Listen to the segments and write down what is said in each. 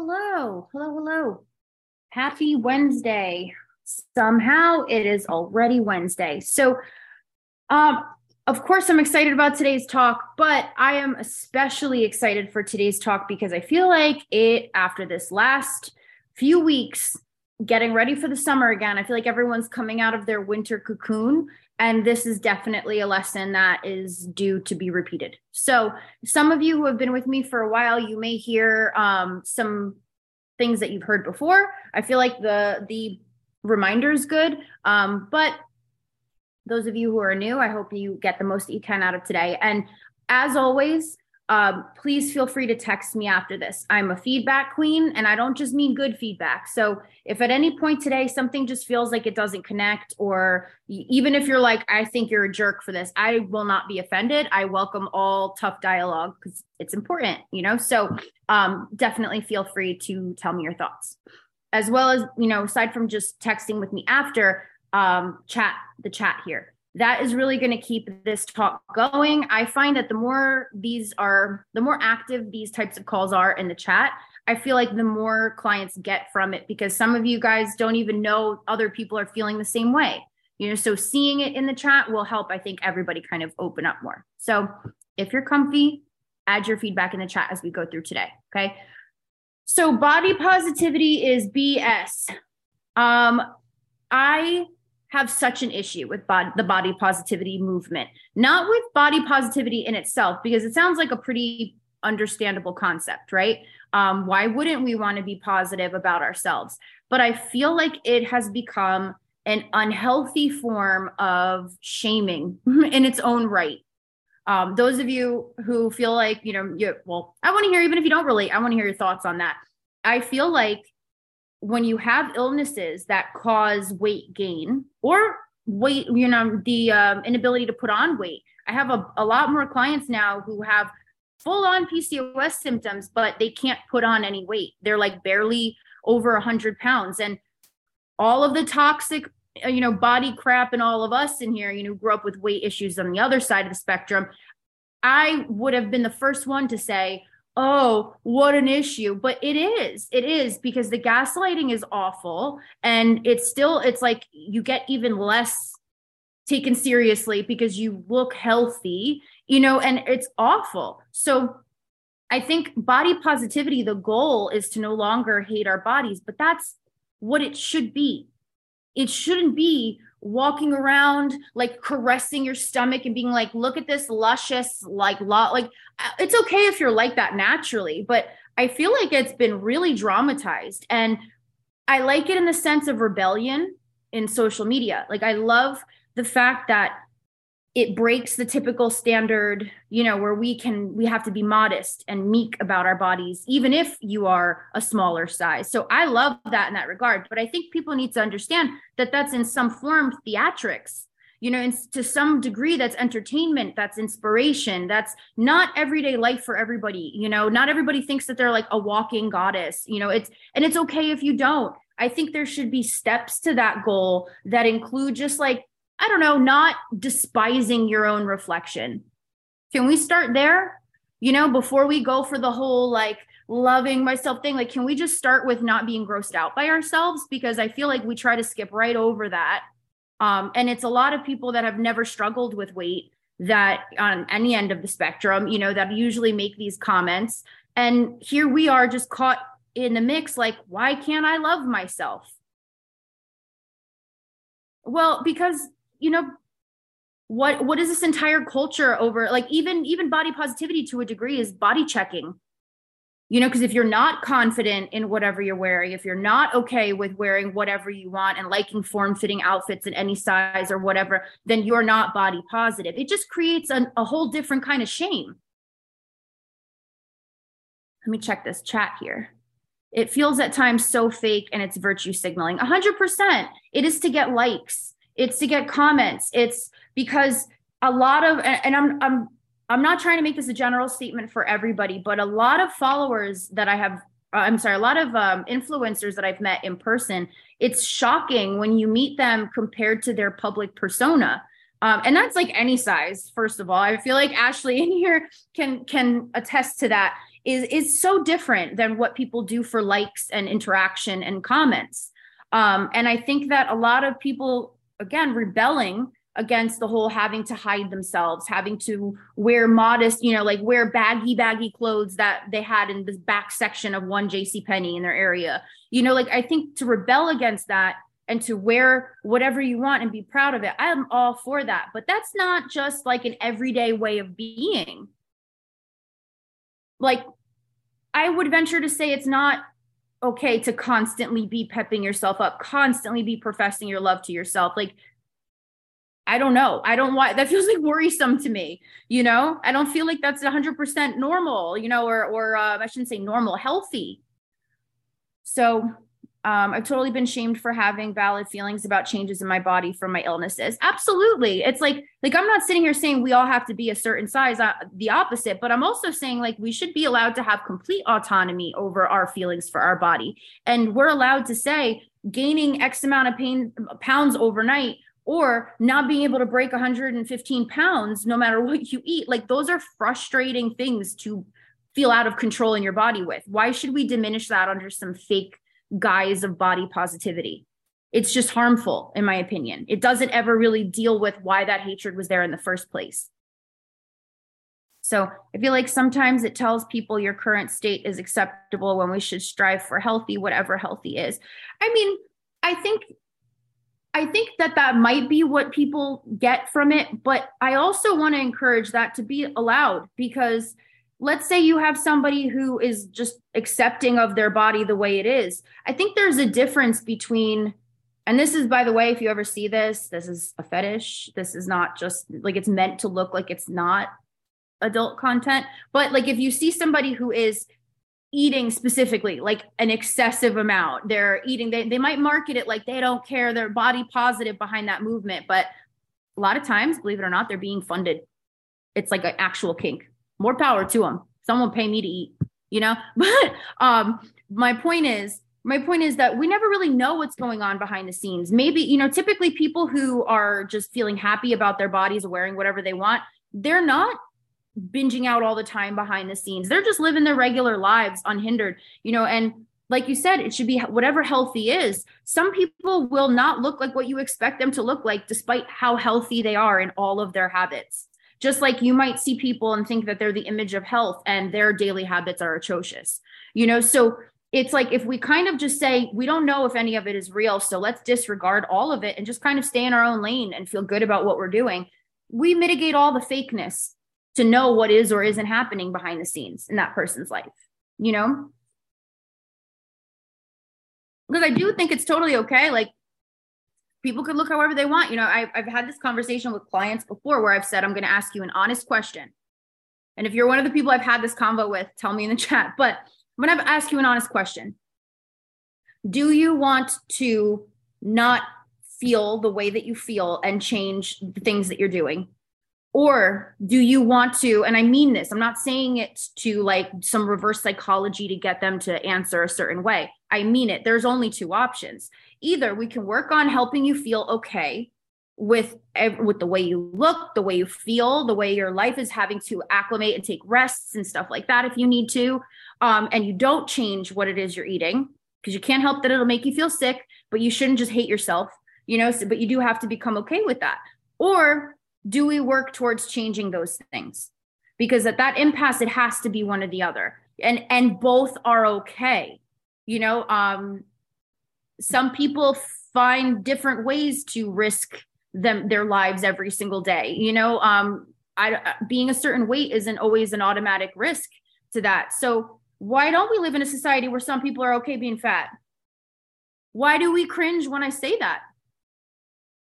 Hello, hello, hello. Happy Wednesday. Somehow it is already Wednesday. So, um, of course, I'm excited about today's talk, but I am especially excited for today's talk because I feel like it, after this last few weeks, getting ready for the summer again, I feel like everyone's coming out of their winter cocoon. And this is definitely a lesson that is due to be repeated. So, some of you who have been with me for a while, you may hear um, some things that you've heard before. I feel like the the reminder is good, um, but those of you who are new, I hope you get the most you can out of today. And as always, um, please feel free to text me after this. I'm a feedback queen and I don't just mean good feedback. So if at any point today something just feels like it doesn't connect, or even if you're like, I think you're a jerk for this, I will not be offended. I welcome all tough dialogue because it's important, you know? So um, definitely feel free to tell me your thoughts. As well as, you know, aside from just texting with me after, um, chat, the chat here that is really going to keep this talk going. I find that the more these are, the more active these types of calls are in the chat, I feel like the more clients get from it because some of you guys don't even know other people are feeling the same way. You know, so seeing it in the chat will help, I think, everybody kind of open up more. So if you're comfy, add your feedback in the chat as we go through today. Okay. So body positivity is BS. Um, I have such an issue with bod- the body positivity movement, not with body positivity in itself, because it sounds like a pretty understandable concept, right? Um, why wouldn't we want to be positive about ourselves? But I feel like it has become an unhealthy form of shaming in its own right. Um, those of you who feel like, you know, you, well, I want to hear, even if you don't relate, I want to hear your thoughts on that. I feel like when you have illnesses that cause weight gain or weight, you know, the um, inability to put on weight. I have a, a lot more clients now who have full on PCOS symptoms, but they can't put on any weight. They're like barely over 100 pounds. And all of the toxic, uh, you know, body crap and all of us in here, you know, grew up with weight issues on the other side of the spectrum. I would have been the first one to say, oh, what an issue. But it is, it is because the gaslighting is awful. And it's still, it's like you get even less taken seriously because you look healthy, you know, and it's awful. So I think body positivity, the goal is to no longer hate our bodies, but that's what it should be. It shouldn't be walking around like caressing your stomach and being like look at this luscious like lot like uh, it's okay if you're like that naturally but i feel like it's been really dramatized. And i like it in the sense of rebellion in social media. Like i love the fact that it breaks the typical standard you know where we can we have to be modest and meek about our bodies even if you are a smaller size. So i love that in that regard but i think people need to understand that that's in some form theatrics you know and to some degree that's entertainment that's inspiration that's not everyday life for everybody you know. Not everybody thinks that they're like a walking goddess you know. It's and it's okay if you don't. I think there should be steps to that goal that include just like I don't know, not despising your own reflection. Can we start there? You know, before we go for the whole like loving myself thing, like, can we just start with not being grossed out by ourselves? Because I feel like we try to skip right over that. Um, and it's a lot of people that have never struggled with weight that on any end of the spectrum, you know, that usually make these comments. And here we are just caught in the mix like, why can't I love myself? Well, because you know what what is this entire culture over like even even body positivity to a degree is body checking. You know because if you're not confident in whatever you're wearing if you're not okay with wearing whatever you want and liking form fitting outfits in any size or whatever then you're not body positive. It just creates an, a whole different kind of shame. Let me check this chat here. It feels at times so fake and it's virtue signaling. 100% it is to get likes it's to get comments. It's because a lot of and i'm i'm i'm not trying to make this a general statement for everybody but a lot of followers that i have uh, i'm sorry a lot of um, influencers that i've met in person it's shocking when you meet them compared to their public persona. Um, and that's like any size first of all. I feel like ashley in here can can attest to that. Is is so different than what people do for likes and interaction and comments. Um, and I think that a lot of people, again, rebelling against the whole having to hide themselves, having to wear modest, you know, like wear baggy, baggy clothes that they had in the back section of one JC Penney in their area. You know, like I think to rebel against that and to wear whatever you want and be proud of it, I'm all for that. But that's not just like an everyday way of being. Like I would venture to say it's not okay to constantly be pepping yourself up, constantly be professing your love to yourself. Like I don't know. I don't want that feels like worrisome to me. You know, I don't feel like that's 100% normal, you know, or, or uh, I shouldn't say normal, healthy. So um, I've totally been shamed for having valid feelings about changes in my body from my illnesses. Absolutely. It's like, like I'm not sitting here saying we all have to be a certain size, uh, the opposite, but I'm also saying like we should be allowed to have complete autonomy over our feelings for our body. And we're allowed to say gaining X amount of pain pounds overnight or not being able to break 115 pounds no matter what you eat like those are frustrating things to feel out of control in your body with why should we diminish that under some fake guise of body positivity. It's just harmful in my opinion. It doesn't ever really deal with why that hatred was there in the first place. So i feel like sometimes it tells people your current state is acceptable when we should strive for healthy whatever healthy is. I mean i think I think that that might be what people get from it, but I also want to encourage that to be allowed because let's say you have somebody who is just accepting of their body the way it is. I think there's a difference between and this is by the way if you ever see this, this is a fetish. This is not just like it's meant to look like it's not adult content, but like if you see somebody who is eating specifically like an excessive amount they're eating they, they might market it like they don't care they're body positive behind that movement but a lot of times believe it or not they're being funded it's like an actual kink more power to them someone pay me to eat you know but um my point is my point is that we never really know what's going on behind the scenes maybe you know typically people who are just feeling happy about their bodies wearing whatever they want they're not binging out all the time behind the scenes. They're just living their regular lives unhindered, you know, and like you said, it should be whatever healthy is. Some people will not look like what you expect them to look like, despite how healthy they are in all of their habits. Just like you might see people and think that they're the image of health and their daily habits are atrocious, you know? So it's like if we kind of just say, we don't know if any of it is real. So let's disregard all of it and just kind of stay in our own lane and feel good about what we're doing. We mitigate all the fakeness to know what is or isn't happening behind the scenes in that person's life, you know? Because I do think it's totally okay. Like people could look however they want. You know, I've, I've had this conversation with clients before where I've said, I'm going to ask you an honest question. And if you're one of the people I've had this convo with, tell me in the chat. But I'm going to ask you an honest question. Do you want to not feel the way that you feel and change the things that you're doing? Or do you want to, and I mean this, I'm not saying it to like some reverse psychology to get them to answer a certain way. I mean it. There's only two options. Either we can work on helping you feel okay with with the way you look, the way you feel, the way your life is having to acclimate and take rests and stuff like that if you need to. Um, and you don't change what it is you're eating because you can't help that it'll make you feel sick, but you shouldn't just hate yourself, you know, so, but you do have to become okay with that. Or do we work towards changing those things because at that impasse it has to be one or the other and and both are okay you know um some people find different ways to risk them their lives every single day you know um i being a certain weight isn't always an automatic risk to that so why don't we live in a society where some people are okay being fat why do we cringe when i say that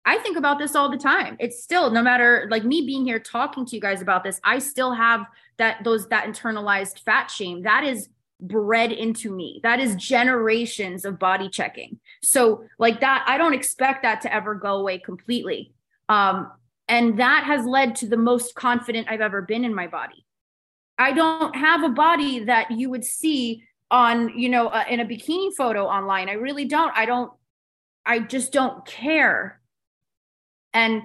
I think about this all the time. It's still no matter like me being here talking to you guys about this, I still have that those that internalized fat shame. That is bred into me. That is generations of body checking. So like that I don't expect that to ever go away completely. Um and that has led to the most confident I've ever been in my body. I don't have a body that you would see on, you know, uh, in a bikini photo online. I really don't. I don't I just don't care and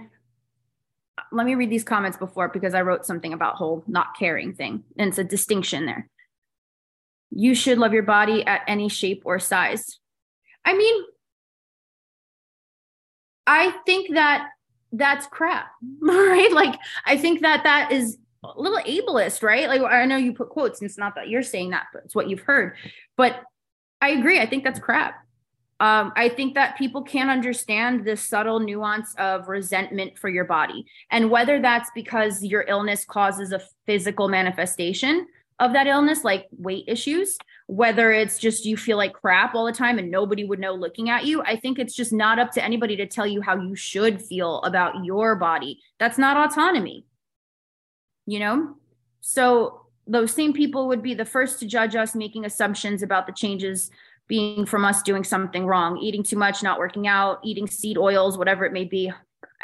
let me read these comments before because I wrote something about whole not caring thing. And it's a distinction there. you should love your body at any shape or size. I mean, I think that that's crap, right? Like, I think that that is a little ableist, right? Like, I know you put quotes, and it's not that you're saying that, but it's what you've heard. But I agree. I think that's crap. Um, I think that people can't understand the subtle nuance of resentment for your body. And whether that's because your illness causes a physical manifestation of that illness, like weight issues, whether it's just you feel like crap all the time and nobody would know looking at you. I think it's just not up to anybody to tell you how you should feel about your body. That's not autonomy, you know? So those same people would be the first to judge us making assumptions about the changes being from us doing something wrong, eating too much, not working out, eating seed oils, whatever it may be.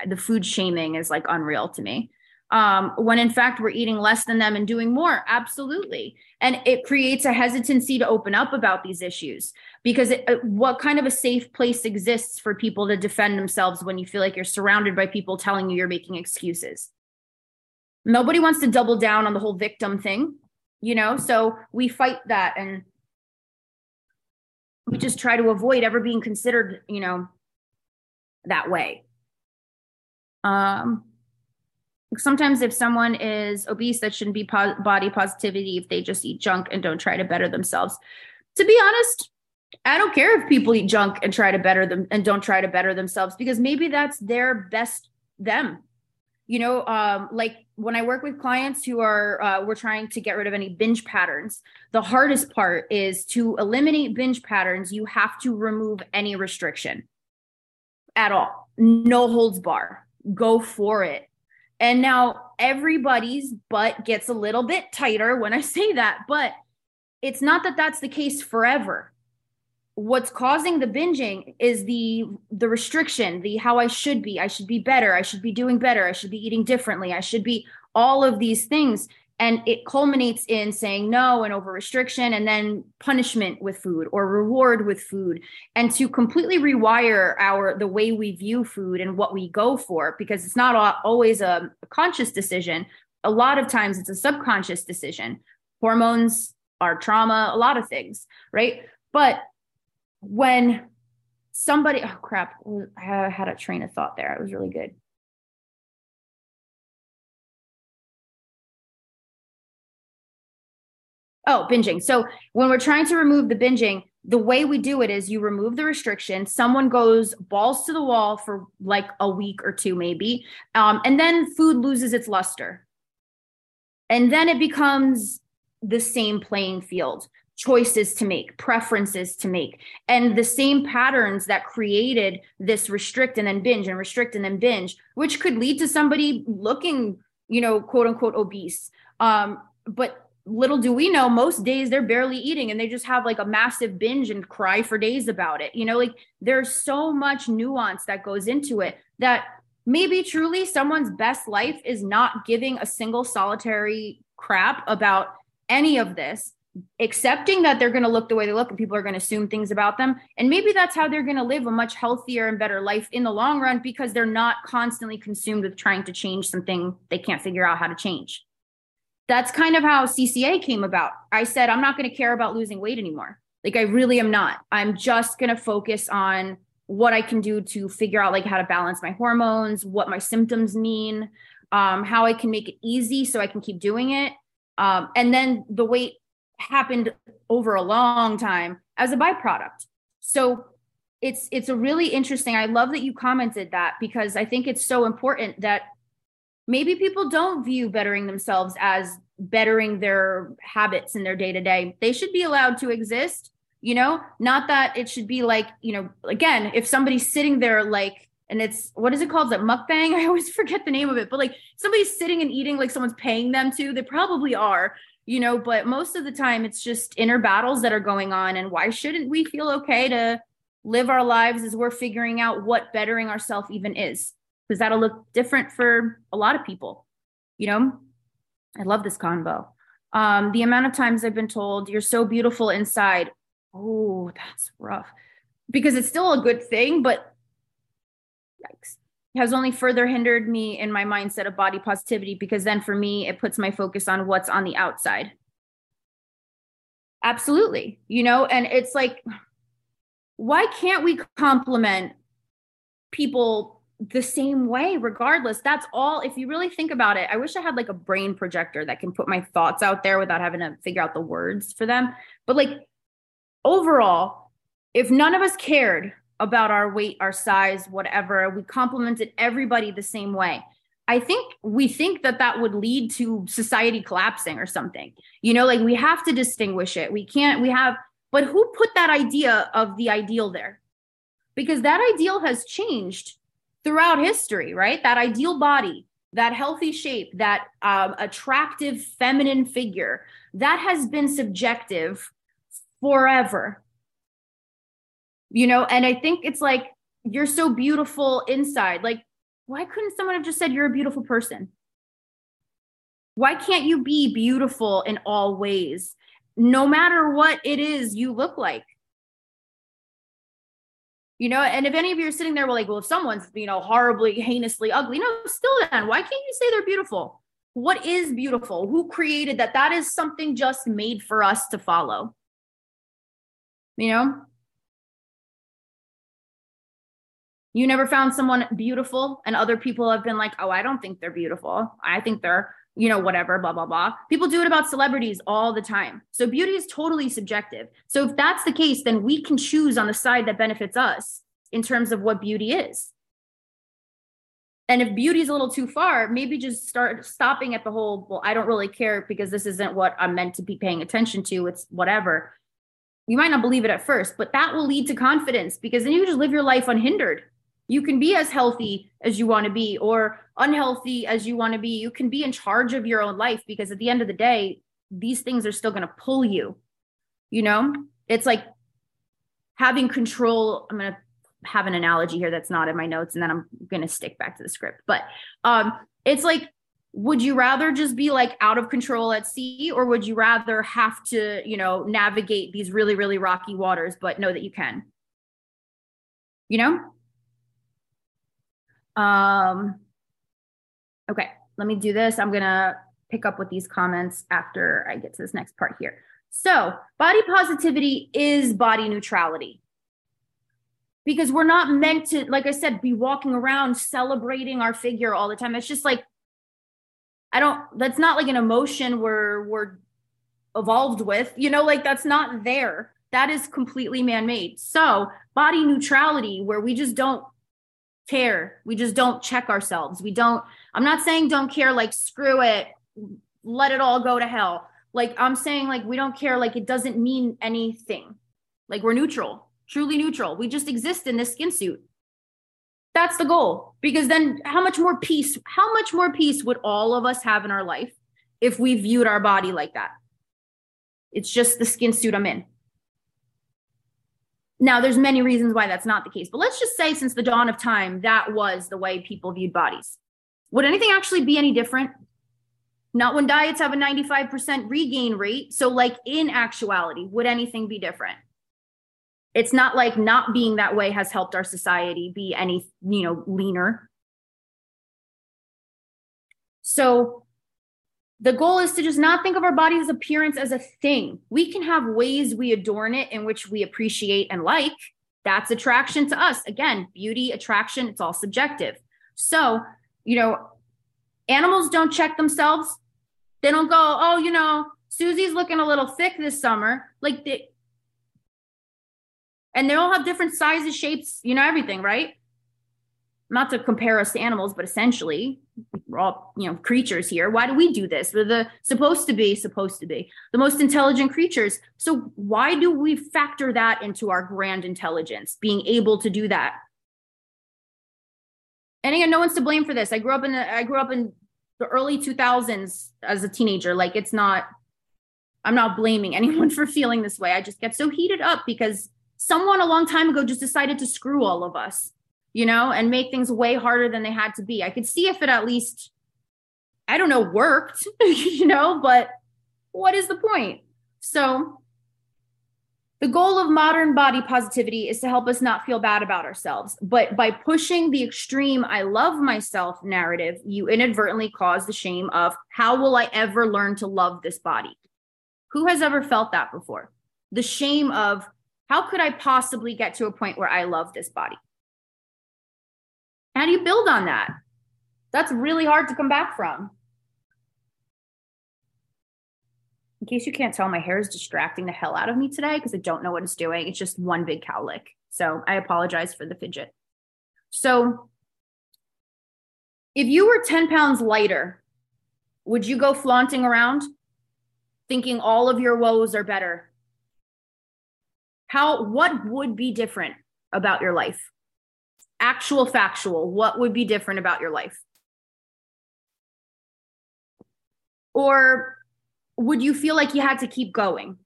The food shaming is like unreal to me. Um, when in fact we're eating less than them and doing more. Absolutely. And it creates a hesitancy to open up about these issues because it, what kind of a safe place exists for people to defend themselves when you feel like you're surrounded by people telling you you're making excuses? Nobody wants to double down on the whole victim thing, you know? So we fight that and we just try to avoid ever being considered, you know, that way. Um, sometimes if someone is obese, that shouldn't be po- body positivity if they just eat junk and don't try to better themselves. To be honest, I don't care if people eat junk and try to better them and don't try to better themselves because maybe that's their best them. You know um, like when i work with clients who are uh, we're trying to get rid of any binge patterns the hardest part is to eliminate binge patterns you have to remove any restriction at all. No holds bar. Go for it and now everybody's butt gets a little bit tighter when i say that but it's not that that's the case forever. What's causing the binging is the the restriction the how i should be. I should be better. I should be doing better. I should be eating differently. I should be all of these things and it culminates in saying no and over restriction and then punishment with food or reward with food. And to completely rewire our the way we view food and what we go for because it's not always a, a conscious decision. A lot of times it's a subconscious decision. Hormones our trauma a lot of things right? But when somebody oh crap i had a train of thought there. It was really good oh binging so when we're trying to remove the binging the way we do it is you remove the restriction someone goes balls to the wall for like a week or two maybe um, and then food loses its luster and then it becomes the same playing field choices to make, preferences to make. And the same patterns that created this restrict and then binge and restrict and then binge, which could lead to somebody looking, you know, quote unquote obese. Um, but little do we know, most days they're barely eating and they just have like a massive binge and cry for days about it. You know, like there's so much nuance that goes into it that maybe truly someone's best life is not giving a single solitary crap about any of this accepting that they're going to look the way they look and people are going to assume things about them and maybe that's how they're going to live a much healthier and better life in the long run because they're not constantly consumed with trying to change something they can't figure out how to change that's kind of how cca came about i said i'm not going to care about losing weight anymore like i really am not i'm just going to focus on what i can do to figure out like how to balance my hormones what my symptoms mean um, how i can make it easy so i can keep doing it um, and then the weight happened over a long time as a byproduct. So it's it's a really interesting. I love that you commented that because I think it's so important that maybe people don't view bettering themselves as bettering their habits in their day to day. They should be allowed to exist, you know, not that it should be like, you know, again, if somebody's sitting there like and it's what is it called? Is it mukbang? I always forget the name of it, but like somebody's sitting and eating like someone's paying them to. They probably are you know, but most of the time it's just inner battles that are going on. And why shouldn't we feel okay to live our lives as we're figuring out what bettering ourselves even is? Because that'll look different for a lot of people, you know? I love this convo. Um, the amount of times I've been told, you're so beautiful inside. Oh, that's rough. Because it's still a good thing, but yikes has only further hindered me in my mindset of body positivity because then for me it puts my focus on what's on the outside Absolutely. You know, and it's like, why can't we compliment people the same way, regardless? That's all. If you really think about it, I wish I had like a brain projector that can put my thoughts out there without having to figure out the words for them. But like, overall, if none of us cared about our weight, our size, whatever, we complimented everybody the same way. I think we think that that would lead to society collapsing or something. You know, like we have to distinguish it. We can't, we have, but who put that idea of the ideal there? Because that ideal has changed throughout history, right? That ideal body, that healthy shape, that um, attractive feminine figure, that has been subjective forever. You know, and I think it's like, you're so beautiful inside. Like, why couldn't someone have just said you're a beautiful person? Why can't you be beautiful in all ways, no matter what it is you look like? You know, and if any of you are sitting there, well, like, well, if someone's, you know, horribly, heinously ugly, no, still then, why can't you say they're beautiful? What is beautiful? Who created that? That is something just made for us to follow. You know, You never found someone beautiful, and other people have been like, oh, I don't think they're beautiful. I think they're, you know, whatever, blah, blah, blah. People do it about celebrities all the time. So beauty is totally subjective. So if that's the case, then we can choose on the side that benefits us in terms of what beauty is. And if beauty is a little too far, maybe just start stopping at the whole, well, I don't really care because this isn't what I'm meant to be paying attention to. It's whatever. You might not believe it at first, but that will lead to confidence because then you just live your life unhindered you can be as healthy as you want to be or unhealthy as you want to be. You can be in charge of your own life because at the end of the day, these things are still going to pull you. You know, it's like having control. I'm going to have an analogy here that's not in my notes and then I'm going to stick back to the script. But um it's like would you rather just be like out of control at sea or would you rather have to, you know, navigate these really really rocky waters but know that you can? You know? Um, okay, let me do this. I'm going to pick up with these comments after I get to this next part here. So, body positivity is body neutrality. Because we're not meant to, like I said, be walking around celebrating our figure all the time. It's just like, I don't, that's not like an emotion we're, we're evolved with, you know, like that's not there. That is completely man made. So, body neutrality, where we just don't care. We just don't check ourselves. We don't, I'm not saying don't care, like, screw it, let it all go to hell. Like, I'm saying, like, we don't care, like, it doesn't mean anything. Like, we're neutral, truly neutral. We just exist in this skin suit. That's the goal. Because then, how much more peace, how much more peace would all of us have in our life if we viewed our body like that? It's just the skin suit I'm in. Now, there's many reasons why that's not the case, but let's just say since the dawn of time, that was the way people viewed bodies. Would anything actually be any different? Not when diets have a 95% regain rate. So, like in actuality, would anything be different? It's not like not being that way has helped our society be any, you know, leaner. So, the goal is to just not think of our body's appearance as a thing. We can have ways we adorn it in which we appreciate and like. That's attraction to us. Again, beauty, attraction, it's all subjective. So, you know, animals don't check themselves. They don't go, oh, you know, Susie's looking a little thick this summer. Like, they, and they all have different sizes, shapes, you know, everything, right? Not to compare us to animals, but essentially we're all, you know, creatures here. Why do we do this? We're the supposed to be, supposed to be the most intelligent creatures. So why do we factor that into our grand intelligence, being able to do that? And again, no one's to blame for this. I grew up in the, I grew up in the early 2000s as a teenager. Like it's not, I'm not blaming anyone for feeling this way. I just get so heated up because someone a long time ago just decided to screw all of us you know, and make things way harder than they had to be. I could see if it at least, I don't know, worked, you know, but what is the point? So, the goal of modern body positivity is to help us not feel bad about ourselves. But by pushing the extreme, I love myself narrative, you inadvertently cause the shame of how will I ever learn to love this body? Who has ever felt that before? The shame of how could I possibly get to a point where I love this body? How do you build on that? That's really hard to come back from. In case you can't tell, my hair is distracting the hell out of me today because I don't know what it's doing. It's just one big cowlick. So I apologize for the fidget. So if you were 10 pounds lighter, would you go flaunting around thinking all of your woes are better? How, what would be different about your life? Actual factual, what would be different about your life? Or would you feel like you had to keep going?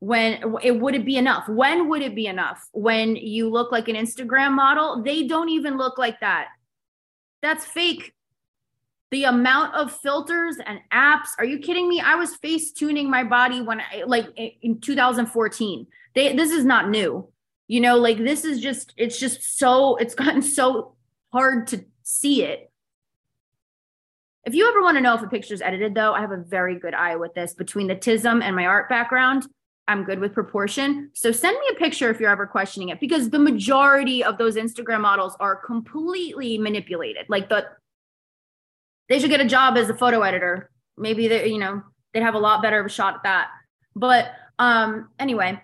when it would it be enough? When would it be enough? When you look like an instagram model they don't even look like that. That's fake. The amount of filters and apps are you kidding me? I was face tuning my body when i like in 2014 they this is not new you know like this is just it's just so it's gotten so hard to see it if you ever want to know if a picture is edited though i have a very good eye with this between the tism and my art background I'm good with proportion. So send me a picture if you're ever questioning it because the majority of those Instagram models are completely manipulated. Like the they should get a job as a photo editor. Maybe they, you know, they'd have a lot better of a shot at that. But um anyway,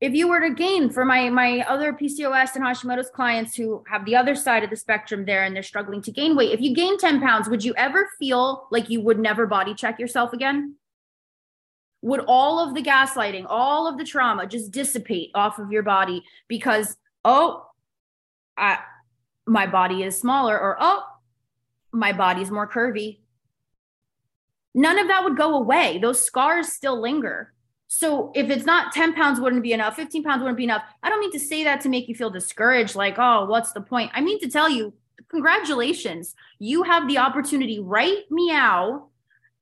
if you were to gain for my my other PCOS and Hashimoto's clients who have the other side of the spectrum there and they're struggling to gain weight, if you gain 10 pounds, would you ever feel like you would never body check yourself again? would all of the gaslighting, all of the trauma just dissipate off of your body because, oh, I, my body is smaller, or oh, my body's more curvy. None of that would go away. Those scars still linger. So if it's not 10 pounds wouldn't be enough, 15 pounds wouldn't be enough. I don't mean to say that to make you feel discouraged, like, oh, what's the point? I mean to tell you, congratulations. You have the opportunity right meow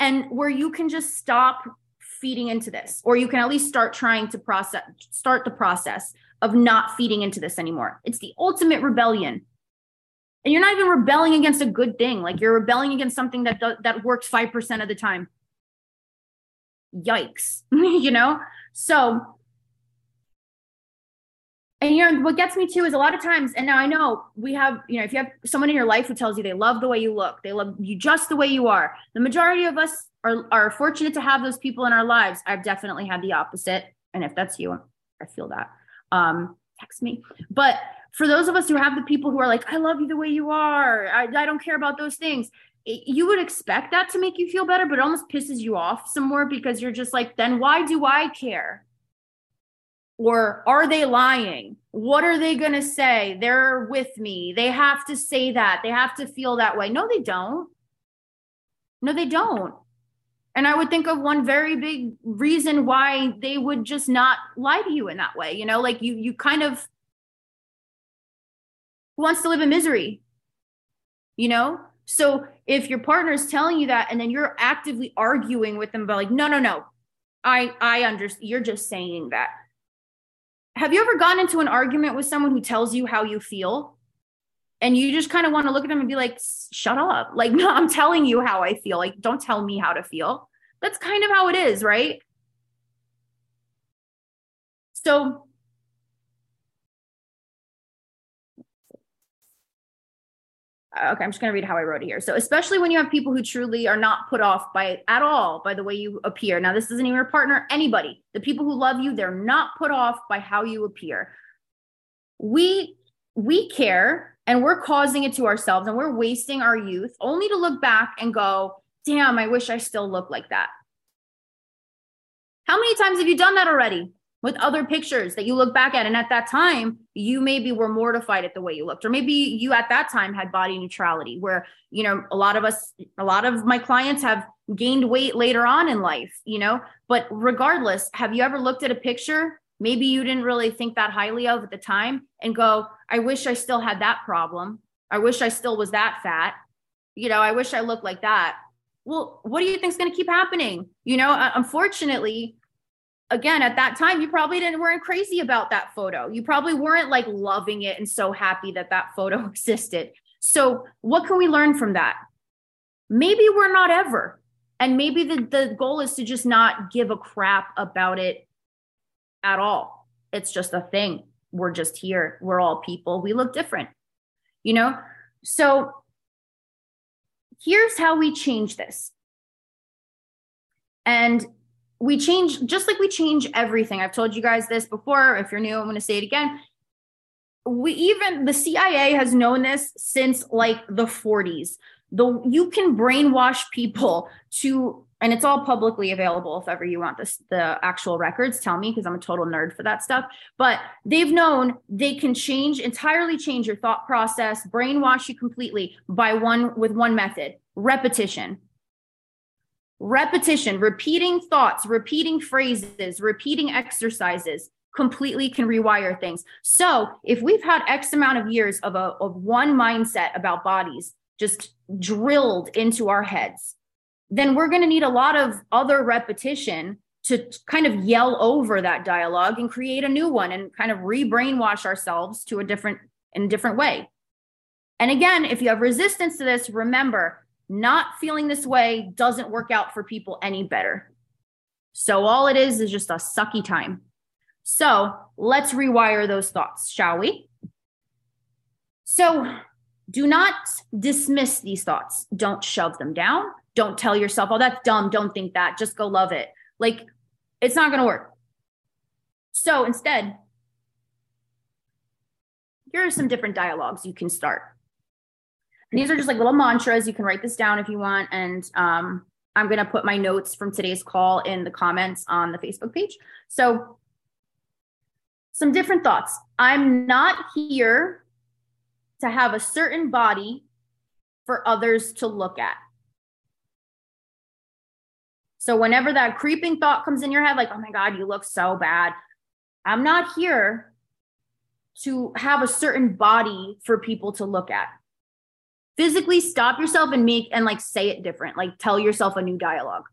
and where you can just stop feeding into this or you can at least start trying to process start the process of not feeding into this anymore it's the ultimate rebellion and you're not even rebelling against a good thing like you're rebelling against something that that works 5% of the time yikes you know? So and you know what gets me too is a lot of times and now i know we have you know if you have someone in your life who tells you they love the way you look they love you just the way you are the majority of us are, are fortunate to have those people in our lives. I've definitely had the opposite and if that's you i feel that. Um text me. But for those of us who have the people who are like i love you the way you are. I, I don't care about those things you would expect that to make you feel better but it almost pisses you off some more because you're just like then why do i care or are they lying? What are they going to say? They're with me. They have to say that. They have to feel that way. No, they don't. No, they don't. And I would think of one very big reason why they would just not lie to you in that way. You know, like you, you kind of who wants to live in misery. You know, so if your partner is telling you that, and then you're actively arguing with them about like, no, no, no, I, I understand. You're just saying that. Have you ever gone into an argument with someone who tells you how you feel? And you just kind of want to look at them and be like shut up. Like no i'm telling you how i feel. Like don't tell me how to feel. That's kind of how it is right? So Uh, okay, I'm just going to read how I wrote it here. So, especially when you have people who truly are not put off by at all by the way you appear. Now, this isn't even your partner, anybody. The people who love you, they're not put off by how you appear. We we care and we're causing it to ourselves and we're wasting our youth only to look back and go, "Damn, I wish I still looked like that." How many times have you done that already? With other pictures that you look back at. And at that time, you maybe were mortified at the way you looked, or maybe you at that time had body neutrality, where, you know, a lot of us, a lot of my clients have gained weight later on in life, you know. But regardless, have you ever looked at a picture? Maybe you didn't really think that highly of at the time and go, I wish I still had that problem. I wish I still was that fat. You know, I wish I looked like that. Well, what do you think is going to keep happening? You know, uh, unfortunately, again at that time you probably didn't weren't crazy about that photo you probably weren't like loving it and so happy that that photo existed so what can we learn from that maybe we're not ever And maybe the, the goal is to just not give a crap about it at all. It's just a thing. We're just here. We're all people. We look different, you know? So here's how we change this. And we change just like we change everything. I've told you guys this before. If you're new, I'm going to say it again. We even the CIA has known this since like the 40s. The you can brainwash people to and it's all publicly available if ever you want this the actual records tell me because i'm a total nerd for that stuff but they've known they can change entirely change your thought process brainwash you completely by one with one method repetition repetition repeating thoughts repeating phrases repeating exercises completely can rewire things so if we've had x amount of years of a of one mindset about bodies just drilled into our heads then we're going to need a lot of other repetition to kind of yell over that dialogue and create a new one and kind of re-brainwash ourselves to a different in a different way. And again, if you have resistance to this, remember, not feeling this way doesn't work out for people any better. So all it is is just a sucky time. So let's rewire those thoughts, shall we? So do not dismiss these thoughts. Don't shove them down don't tell yourself, oh, that's dumb. Don't think that. Just go love it. Like, it's not going to work. So instead, here are some different dialogues you can start. These are just like little mantras. You can write this down if you want. And um, I'm going to put my notes from today's call in the comments on the Facebook page. So, some different thoughts. I'm not here to have a certain body for others to look at. So whenever that creeping thought comes in your head, like, oh my God, you look so bad, I'm not here to have a certain body for people to look at. Physically stop yourself and make and like say it different, like tell yourself a new dialogue,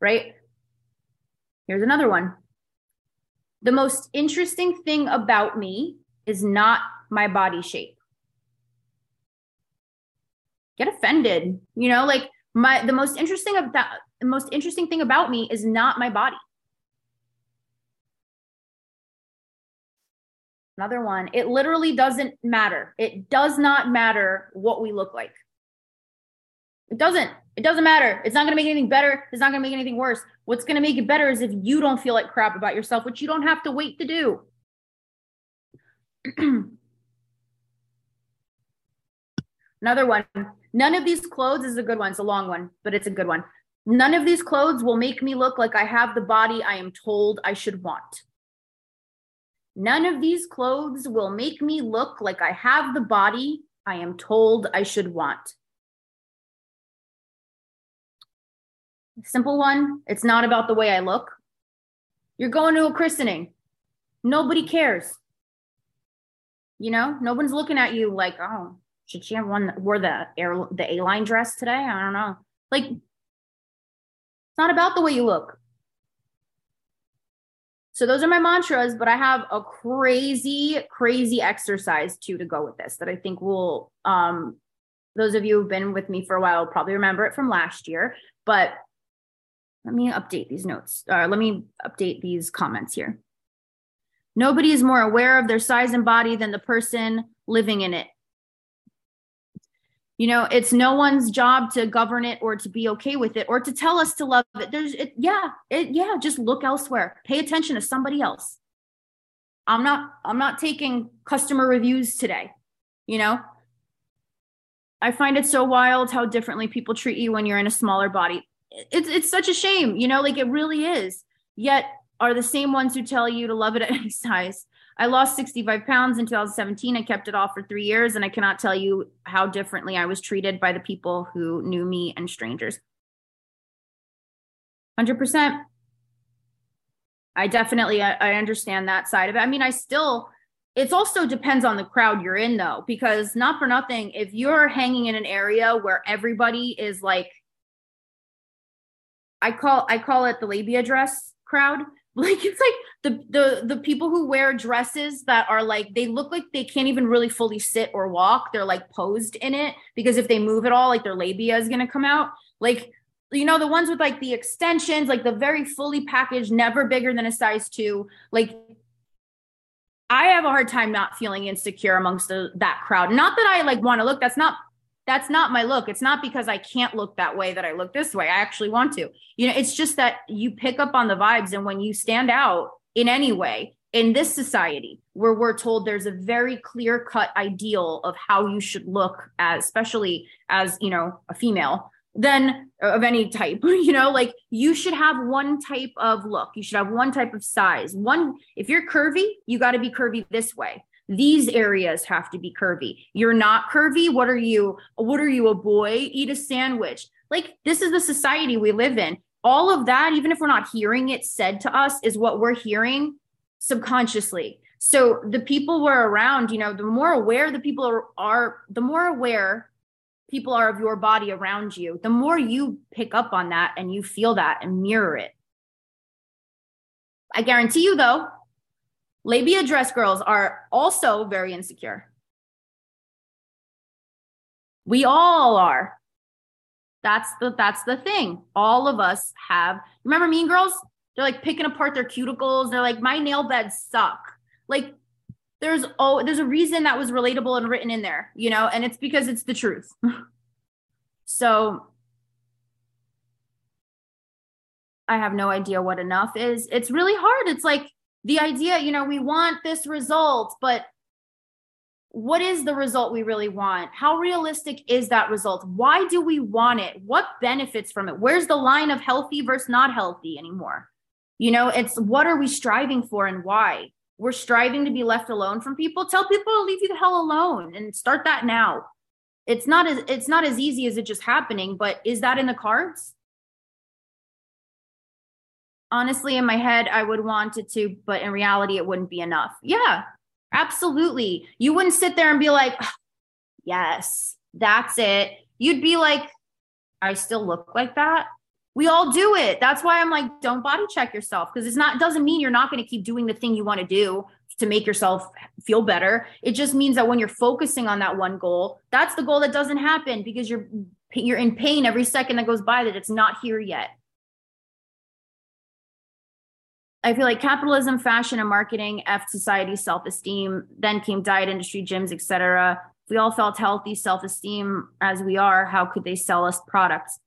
right? Here's another one. The most interesting thing about me is not my body shape. Get offended, you know, like my the most interesting about the most interesting thing about me is not my body. Another one. It literally doesn't matter. It does not matter what we look like. It doesn't. It doesn't matter. It's not going to make anything better. It's not going to make anything worse. What's going to make it better is if you don't feel like crap about yourself, which you don't have to wait to do. Another one. None of these clothes is a good one. It's a long one, but it's a good one. None of these clothes will make me look like I have the body I am told I should want. None of these clothes will make me look like I have the body I am told I should want. Simple one. It's not about the way I look. You're going to a christening. Nobody cares. You know, no one's looking at you like, oh, should she have one wore the air the A line dress today? I don't know. Like it's not about the way you look. So those are my mantras, but I have a crazy, crazy exercise too to go with this that I think will um those of you who've been with me for a while probably remember it from last year. But let me update these notes. Uh, let me update these comments here. Nobody is more aware of their size and body than the person living in it. You know, it's no one's job to govern it or to be okay with it or to tell us to love it. There's, it, yeah, it, yeah, just look elsewhere. Pay attention to somebody else. I'm not, I'm not taking customer reviews today. You know, I find it so wild how differently people treat you when you're in a smaller body. It's, it's such a shame, you know, like it really is. Yet are the same ones who tell you to love it at any size. I lost 65 pounds in 2017. I kept it off for three years, and I cannot tell you how differently I was treated by the people who knew me and strangers. 100%. I definitely I, I understand that side of it. I mean, I still it also depends on the crowd you're in though because not for nothing if you're hanging in an area where everybody is like I call I call it the labia dress crowd like it's like the the the people who wear dresses that are like they look like they can't even really fully sit or walk they're like posed in it because if they move at all like their labia is going to come out like you know, the ones with like the extensions, like the very fully packaged, never bigger than a size two. Like, I have a hard time not feeling insecure amongst the, that crowd. Not that I like want to look. That's not that's not my look. It's not because I can't look that way that I look this way. I actually want to. You know, it's just that you pick up on the vibes, and when you stand out in any way in this society, where we're told there's a very clear cut ideal of how you should look, as especially as you know a female then of any type you know like you should have one type of look you should have one type of size one if you're curvy you got to be curvy this way these areas have to be curvy. You're not curvy. What are you what are you a boy? Eat a sandwich. Like this is the society we live in. All of that even if we're not hearing it said to us is what we're hearing subconsciously. So the people we're around you know the more aware the people are, are the more aware people are of your body around you, the more you pick up on that and you feel that and mirror it. I guarantee you, though, labia dress girls are also very insecure. We all are. That's the that's the thing. All of us have. Remember Mean Girls? They're like picking apart their cuticles. They're like, my nail beds suck. Like there's oh there's a reason that was relatable and written in there you know and it's because it's the truth so i have no idea what enough is it's really hard it's like the idea you know we want this result but what is the result we really want? How realistic is that result? Why do we want it? What benefits from it? Where's the line of healthy versus not healthy anymore? You know it's what are we striving for and why? We're striving to be left alone from people? Tell people to leave you the hell alone and start that now. It's not as it's not as easy as it just happening but is that in the cards honestly in my head i would want it to but in reality it wouldn't be enough yeah absolutely you wouldn't sit there and be like yes that's it you'd be like i still look like that we all do it. That's why I'm like, don't body check yourself because it's not doesn't mean you're not going to keep doing the thing you want to do to make yourself feel better. It just means that when you're focusing on that one goal, that's the goal that doesn't happen because you're you're in pain every second that goes by that it's not here yet. I feel like capitalism, fashion, and marketing f society self-esteem. Then came diet industry, gyms, etc. If we all felt healthy, self-esteem as we are, how could they sell us products?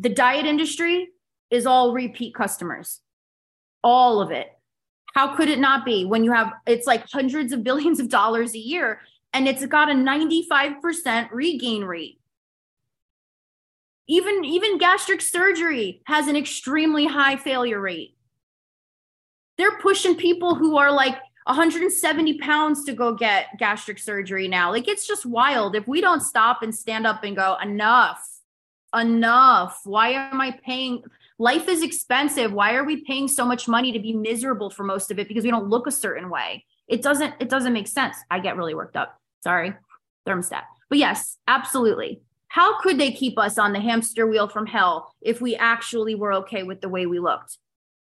the diet industry is all repeat customers, all of it. How could it not be when you have it's like hundreds of billions of dollars a year and it's got a 95% regain rate? Even even gastric surgery has an extremely high failure rate. They're pushing people who are like 170 pounds to go get gastric surgery now. Like it's just wild. If we don't stop and stand up and go, enough, enough. Why am I paying? Life is expensive. Why are we paying so much money to be miserable for most of it because we don't look a certain way? It doesn't it doesn't make sense. I get really worked up. Sorry. Thermostat. But yes, absolutely. How could they keep us on the hamster wheel from hell if we actually were okay with the way we looked?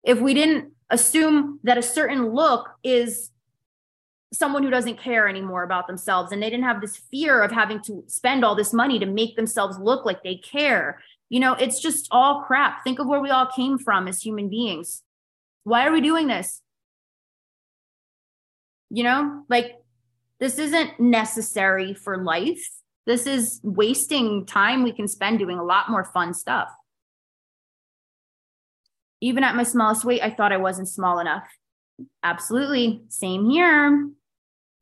If we didn't assume that a certain look is someone who doesn't care anymore about themselves and they didn't have this fear of having to spend all this money to make themselves look like they care. You know it's just all crap. Think of where we all came from as human beings. Why are we doing this? You know like this isn't necessary for life this is wasting time we can spend doing a lot more fun stuff even at my smallest weight i thought i wasn't small enough absolutely same here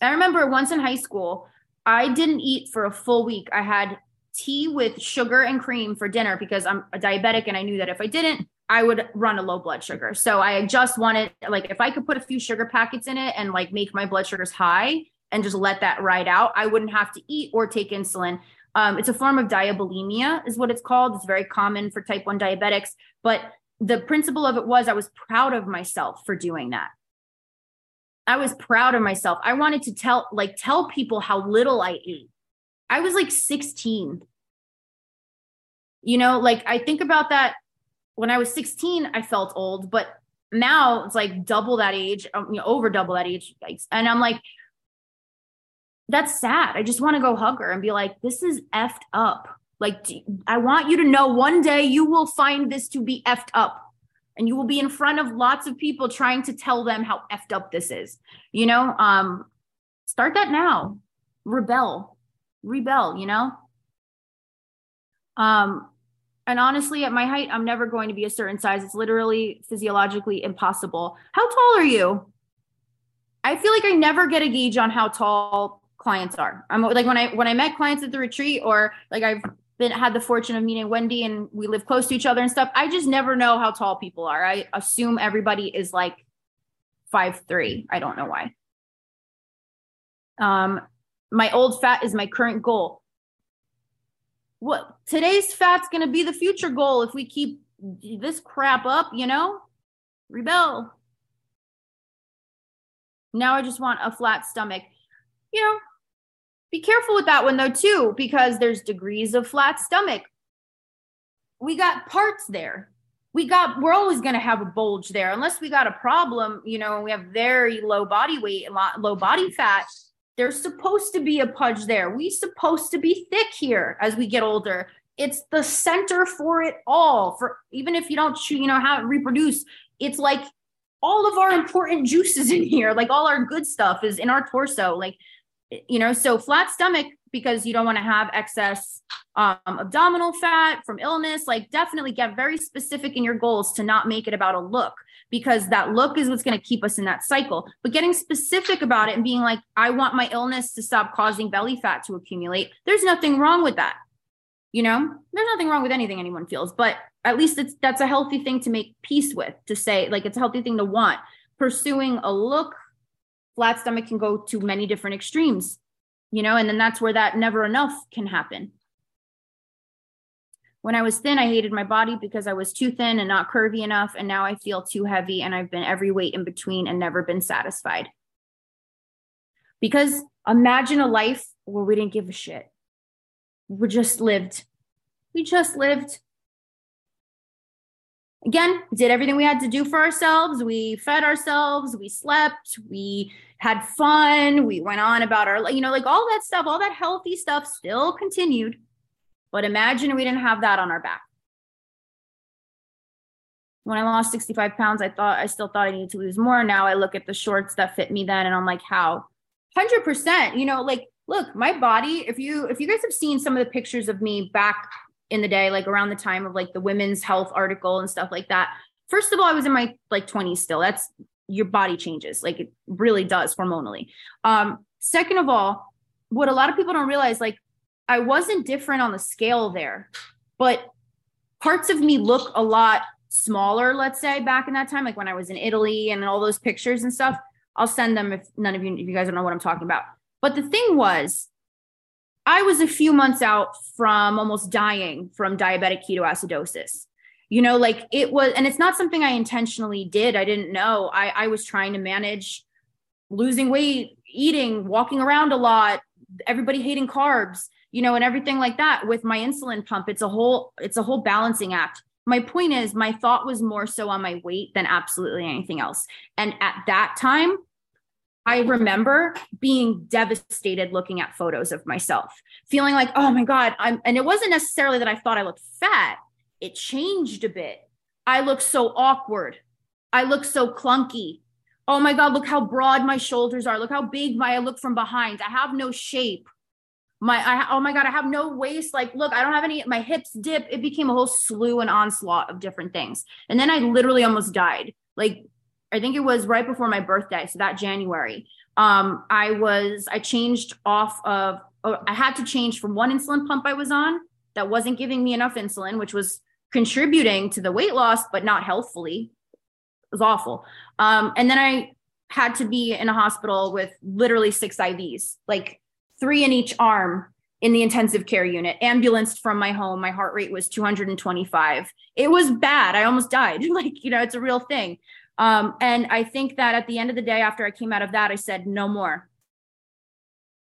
I remember once in high school, I didn't eat for a full week. I had tea with sugar and cream for dinner because I'm a diabetic and I knew that if I didn't, I would run a low blood sugar. So I just wanted like if I could put a few sugar packets in it and like make my blood sugars high and just let that ride out, I wouldn't have to eat or take insulin. Um, it's a form of diabulimia, is what it's called. It's very common for type 1 diabetics. But the principle of it was I was proud of myself for doing that. I was proud of myself. I wanted to tell like tell people how little I ate. I was like 16. You know, like I think about that when I was 16, I felt old, but now it's like double that age, um, you know, over double that age. And I'm like, that's sad. I just want to go hug her and be like, this is effed up. Like, I want you to know one day you will find this to be effed up and you will be in front of lots of people trying to tell them how effed up this is. You know, um, start that now. Rebel, rebel, you know? Um, and honestly, at my height, I'm never going to be a certain size. It's literally physiologically impossible. How tall are you? I feel like I never get a gauge on how tall clients are. I'm like when I when I met clients at the retreat or like I've been had the fortune of meeting Wendy and we live close to each other and stuff. I just never know how tall people are. I assume everybody is like five three. I don't know why. Um, my old fat is my current goal. What today's fat's gonna be the future goal if we keep this crap up, you know? Rebel. Now I just want a flat stomach. You know, be careful with that one though, too, because there's degrees of flat stomach. We got parts there. We got, we're always going to have a bulge there unless we got a problem, you know, and we have very low body weight, and low body fat. There's supposed to be a pudge there. We supposed to be thick here as we get older. It's the center for it all. For even if you don't, you know, how it reproduce, it's like all of our important juices in here, like all our good stuff is in our torso. Like you know, so flat stomach because you don't want to have excess um, abdominal fat from illness. Like, definitely get very specific in your goals to not make it about a look because that look is what's going to keep us in that cycle. But getting specific about it and being like, I want my illness to stop causing belly fat to accumulate. There's nothing wrong with that. You know, there's nothing wrong with anything anyone feels, but at least it's that's a healthy thing to make peace with, to say, like, it's a healthy thing to want. Pursuing a look flat stomach can go to many different extremes, you know, and then that's where that never enough can happen. When I was thin, I hated my body because I was too thin and not curvy enough. And now I feel too heavy and I've been every weight in between and never been satisfied. Because imagine a life where we didn't give a shit. We just lived. We just lived again did everything we had to do for ourselves. We fed ourselves. We slept. We had fun. We went on about our you know like all that stuff all that healthy stuff still continued but imagine we didn't have that on our back. When i lost 65 pounds i thought i still thought i needed to lose more. Now i look at the shorts that fit me then and i'm like how? 100% you know like look my body if you if you guys have seen some of the pictures of me back in the day, like around the time of like the women's health article and stuff like that. First of all, I was in my like 20s still. That's your body changes. Like it really does hormonally. Um, second of all, what a lot of people don't realize, like I wasn't different on the scale there, but parts of me look a lot smaller, let's say, back in that time, like when I was in Italy and all those pictures and stuff. I'll send them if none of you, if you guys don't know what I'm talking about. But the thing was, I was a few months out from almost dying from diabetic ketoacidosis. You know, like it was, and it's not something I intentionally did. I didn't know. I, I was trying to manage losing weight, eating, walking around a lot, everybody hating carbs, you know, and everything like that with my insulin pump. It's a whole, it's a whole balancing act. My point is, my thought was more so on my weight than absolutely anything else. And at that time, I remember being devastated looking at photos of myself, feeling like, oh my God, I'm, and it wasn't necessarily that I thought I looked fat, it changed a bit. I look so awkward. I look so clunky. Oh my God, look how broad my shoulders are. Look how big my I look from behind. I have no shape. My I oh my God, I have no waist. Like, look, I don't have any, my hips dip. It became a whole slew and onslaught of different things. And then I literally almost died. Like I think it was right before my birthday, so that January. Um, I was I changed off of oh, I had to change from one insulin pump I was on that wasn't giving me enough insulin, which was contributing to the weight loss, but not healthfully. It was awful. Um, and then I had to be in a hospital with literally six IVs, like three in each arm in the intensive care unit, ambulanced from my home. My heart rate was 225. It was bad. I almost died. like, you know, it's a real thing. Um, and I think that at the end of the day, after I came out of that, I said, no more.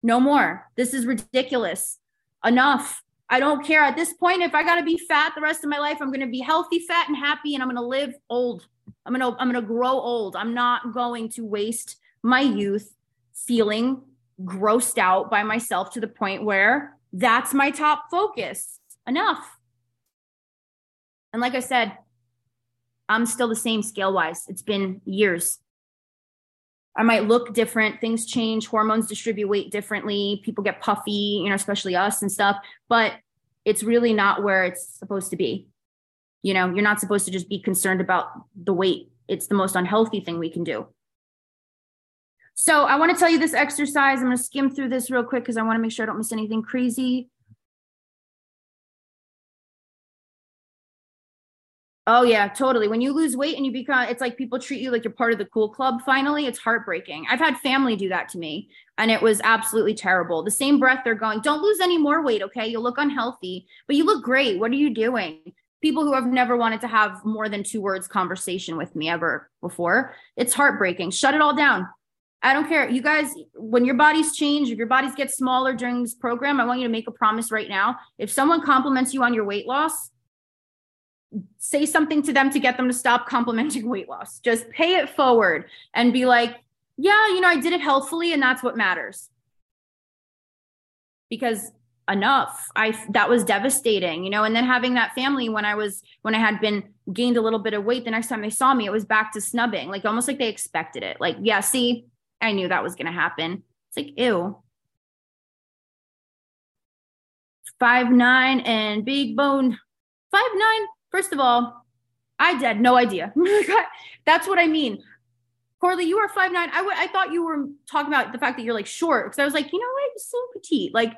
No more. This is ridiculous. Enough. I don't care at this point if I got to be fat the rest of my life. I'm going to be healthy, fat, and happy, and I'm going to live old. I'm going to I'm going to grow old. I'm not going to waste my youth feeling grossed out by myself to the point where that's my top focus. enough. And like I said, I'm still the same scale wise. It's been years. I might look different. Things change. Hormones distribute weight differently. People get puffy, you know, especially us and stuff. But it's really not where it's supposed to be. You know, you're not supposed to just be concerned about the weight. It's the most unhealthy thing we can do. So I want to tell you this exercise. I'm going to skim through this real quick because I want to make sure I don't miss anything crazy. Oh yeah, totally. When you lose weight and you become it's like people treat you like you're part of the cool club finally, it's heartbreaking. I've had family do that to me and it was absolutely terrible. The same breath they're going, "Don't lose any more weight, okay? You look unhealthy, but you look great. What are you doing?" People who have never wanted to have more than two words conversation with me ever before. It's heartbreaking. Shut it all down. I don't care. You guys, when your bodies change, if your bodies get smaller during this program, I want you to make a promise right now. If someone compliments you on your weight loss, say something to them to get them to stop complimenting weight loss. Just pay it forward and be like, yeah, you know, I did it healthfully and that's what matters. Because enough. I that was devastating, you know, and then having that family when I was when I had been gained a little bit of weight, the next time they saw me, it was back to snubbing, like almost like they expected it. Like, yeah, see, I knew that was gonna happen. It's like, ew. Five nine and big bone. Five nine First of all, I had no idea. That's what I mean. Corley, you are five nine. I, w- I thought you were talking about the fact that you're like short because I was like, you know what? You're so petite. Like,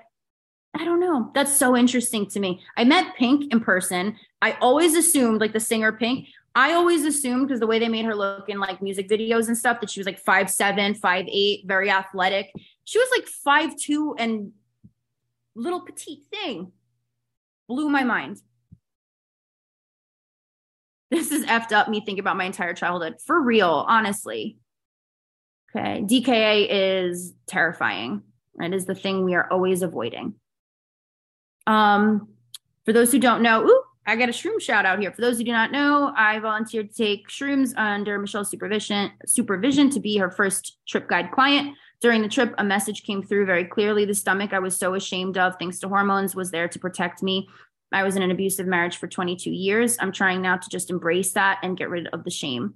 I don't know. That's so interesting to me. I met Pink in person. I always assumed, like the singer Pink, I always assumed because the way they made her look in like music videos and stuff that she was like five seven, five eight, very athletic. She was like five two and little petite thing. Blew my mind this is effed up me thinking about my entire childhood for real, honestly. Okay. DKA is terrifying. It is the thing we are always avoiding. Um, for those who don't know, ooh, I got a shroom shout out here. For those who do not know, I volunteered to take shrooms under Michelle's supervision supervision to be her first trip guide client. During the trip, a message came through very clearly. The stomach I was so ashamed of, thanks to hormones, was there to protect me I was in an abusive marriage for 22 years. I'm trying now to just embrace that and get rid of the shame.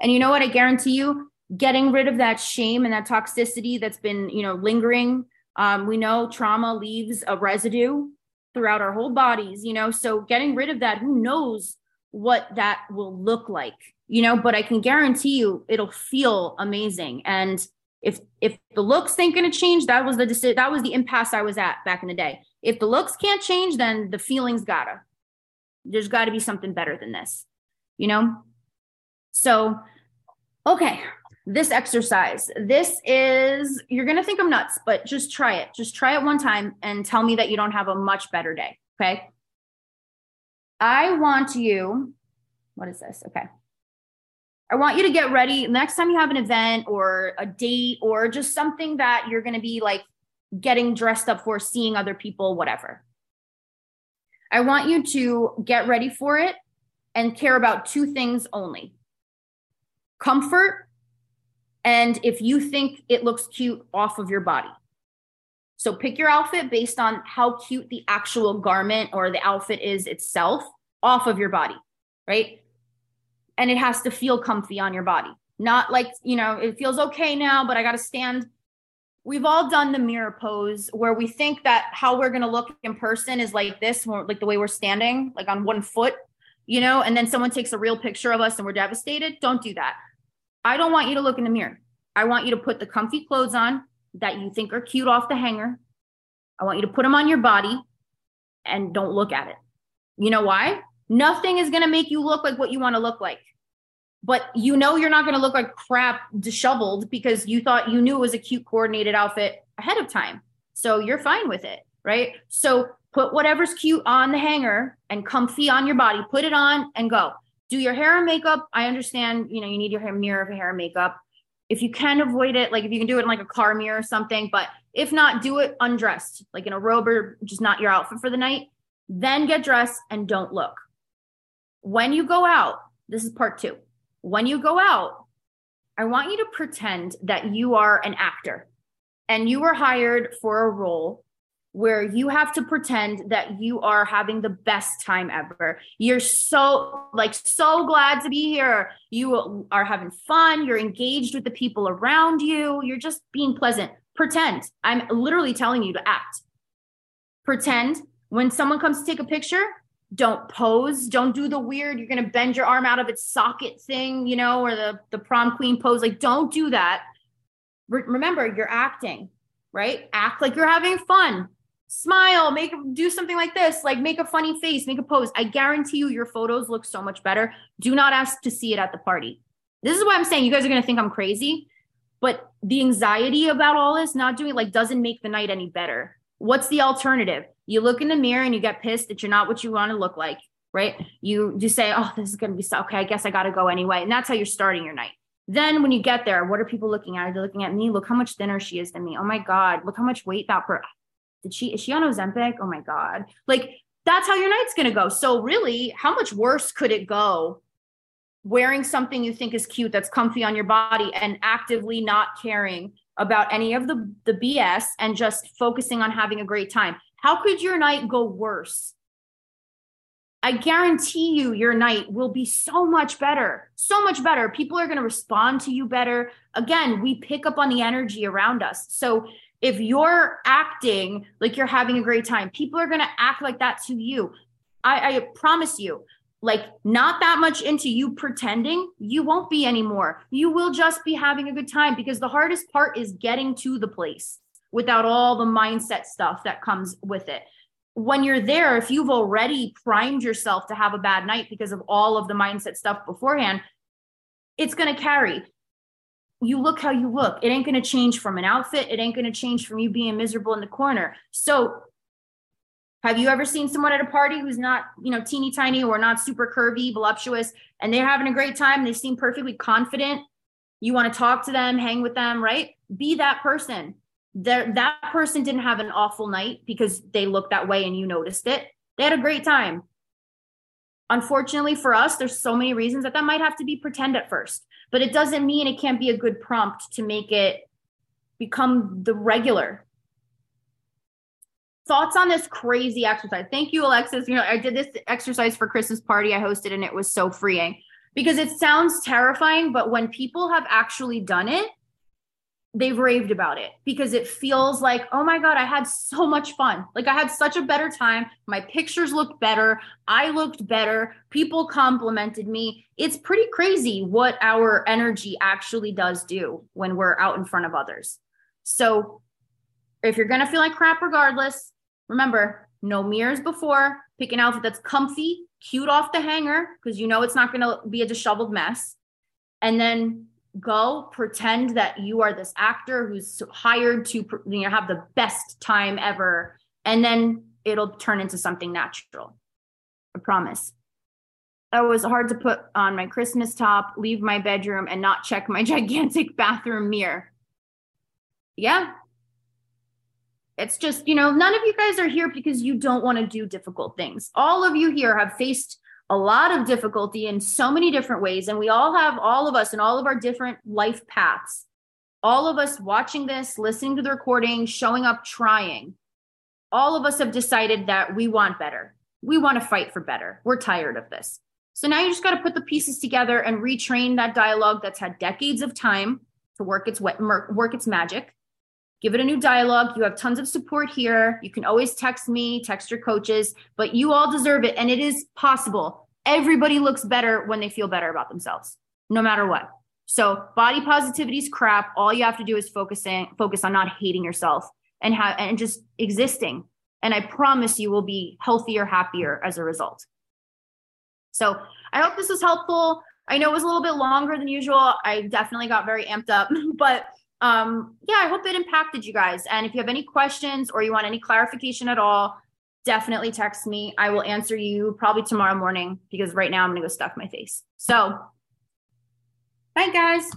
And you know what? I guarantee you, getting rid of that shame and that toxicity that's been, you know, lingering. Um, we know trauma leaves a residue throughout our whole bodies, you know, so getting rid of that, who knows what that will look like, you know, but I can guarantee you it'll feel amazing. And if if the looks ain't gonna change, that was the that was the impasse I was at back in the day. If the looks can't change, then the feelings gotta. There's got to be something better than this, you know? So, okay, this exercise. This is, you're going to think I'm nuts, but just try it. Just try it one time and tell me that you don't have a much better day. Okay. I want you, what is this? Okay. I want you to get ready next time you have an event or a date or just something that you're going to be like getting dressed up for, seeing other people, whatever. I want you to get ready for it and care about two things only comfort and if you think it looks cute off of your body. So pick your outfit based on how cute the actual garment or the outfit is itself off of your body, right? And it has to feel comfy on your body. Not like, you know, it feels okay now, but I got to stand we've all done the mirror pose where we think that how we're going to look in person is like this, like the way we're standing, like on one foot, you know, and then someone takes a real picture of us and we're devastated. Don't do that. I don't want you to look in the mirror. I want you to put the comfy clothes on that you think are cute off the hanger. I want you to put them on your body and don't look at it. You know why? Nothing is going to make you look like what you want to look like but you know you're not going to look like crap disheveled because you thought you knew it was a cute coordinated outfit ahead of time. So you're fine with it, right? So put whatever's cute on the hanger and comfy on your body, put it on and go. Do your hair and makeup. I understand, you know, you need your hair mirror for hair and makeup. If you can avoid it, like if you can do it in like a car mirror or something, but if not, do it undressed, like in a robe or just not your outfit for the night. Then get dressed and don't look. When you go out, this is part two when you go out, I want you to pretend that you are an actor and you were hired for a role where you have to pretend that you are having the best time ever. You're so like so glad to be here. You are having fun, you're engaged with the people around you, you're just being pleasant. Pretend. I'm literally telling you to act. Pretend when someone comes to take a picture, don't pose, don't do the weird you're going to bend your arm out of its socket thing, you know, or the the prom queen pose like don't do that. Re- remember, you're acting, right? Act like you're having fun smile, make do something like this, like make a funny face, make a pose. I guarantee you your photos look so much better. Do not ask to see it at the party. This is why I'm saying you guys are going to think I'm crazy, but the anxiety about all this not doing like doesn't make the night any better. What's the alternative? You look in the mirror and you get pissed that you're not what you want to look like, right? You just say, "Oh, this is going to be so okay, I guess I got to go anyway." And that's how you're starting your night. Then when you get there, what are people looking at? Are they looking at me? Look how much thinner she is than me. Oh my God, look how much weight that per did she is she on Ozempic? Oh my god. Like that's how your night's to go. So really, how much worse could it go wearing something you think is cute that's comfy on your body and actively not caring about any of the the BS and just focusing on having a great time? How could your night go worse? I guarantee you your night will be so much better. So much better. People are going to respond to you better. Again, we pick up on the energy around us. So if you're acting like you're having a great time, people are going to act like that to you. I, I, promise you, like not that much into you pretending, you won't be anymore. You will just be having a good time because the hardest part is getting to the place without all the mindset stuff that comes with it. When you're there, if you've already primed yourself to have a bad night because of all of the mindset stuff beforehand, it's going to carry you look how you look. It ain't going to change from an outfit. It ain't going to change from you being miserable in the corner. So, have you ever seen someone at a party who's not, you know, teeny tiny or not super curvy, voluptuous, and they're having a great time? They seem perfectly confident. You want to talk to them, hang with them, right? Be that person. There, that person didn't have an awful night because they looked that way and you noticed it. They had a great time. Unfortunately for us, there's so many reasons that that might have to be pretend at first but it doesn't mean it can't be a good prompt to make it become the regular thoughts on this crazy exercise thank you alexis you know i did this exercise for christmas party i hosted and it was so freeing because it sounds terrifying but when people have actually done it they've raved about it because it feels like, oh my God, I had so much fun. Like I had such a better time. My pictures looked better. I looked better. People complimented me. It's pretty crazy what our energy actually does do when we're out in front of others. So if you're going to feel like crap regardless, remember no mirrors before, pick an outfit that's comfy, cute off the hanger, because you know it's not going to be a disheveled mess. And then go pretend that you are this actor who's hired to you know have the best time ever and then it'll turn into something natural. I promise. That was hard to put on my christmas top leave my bedroom and not check my gigantic bathroom mirror. Yeah. It's just you know none of you guys are here because you don't want to do difficult things. All of you here have faced a lot of difficulty in so many different ways. And we all have, all of us, and all of our different life paths. All of us watching this, listening to the recording, showing up, trying. All of us have decided that we want better. We want to fight for better. We're tired of this. So now you just got to put the pieces together and retrain that dialogue that's had decades of time to work its work its magic. Give it a new dialogue. You have tons of support here. You can always text me, text your coaches, but you all deserve it. And it is possible. Everybody looks better when they feel better about themselves, no matter what. So body positivity is crap. All you have to do is focusing, focus on not hating yourself and have and just existing. And I promise you will be healthier, happier as a result. So I hope this was helpful. I know it was a little bit longer than usual. I definitely got very amped up, but um, yeah, I hope it impacted you guys. And if you have any questions or you want any clarification at all, definitely text me. I will answer you probably tomorrow morning because right now I'm going to go stuff my face. So, bye, guys.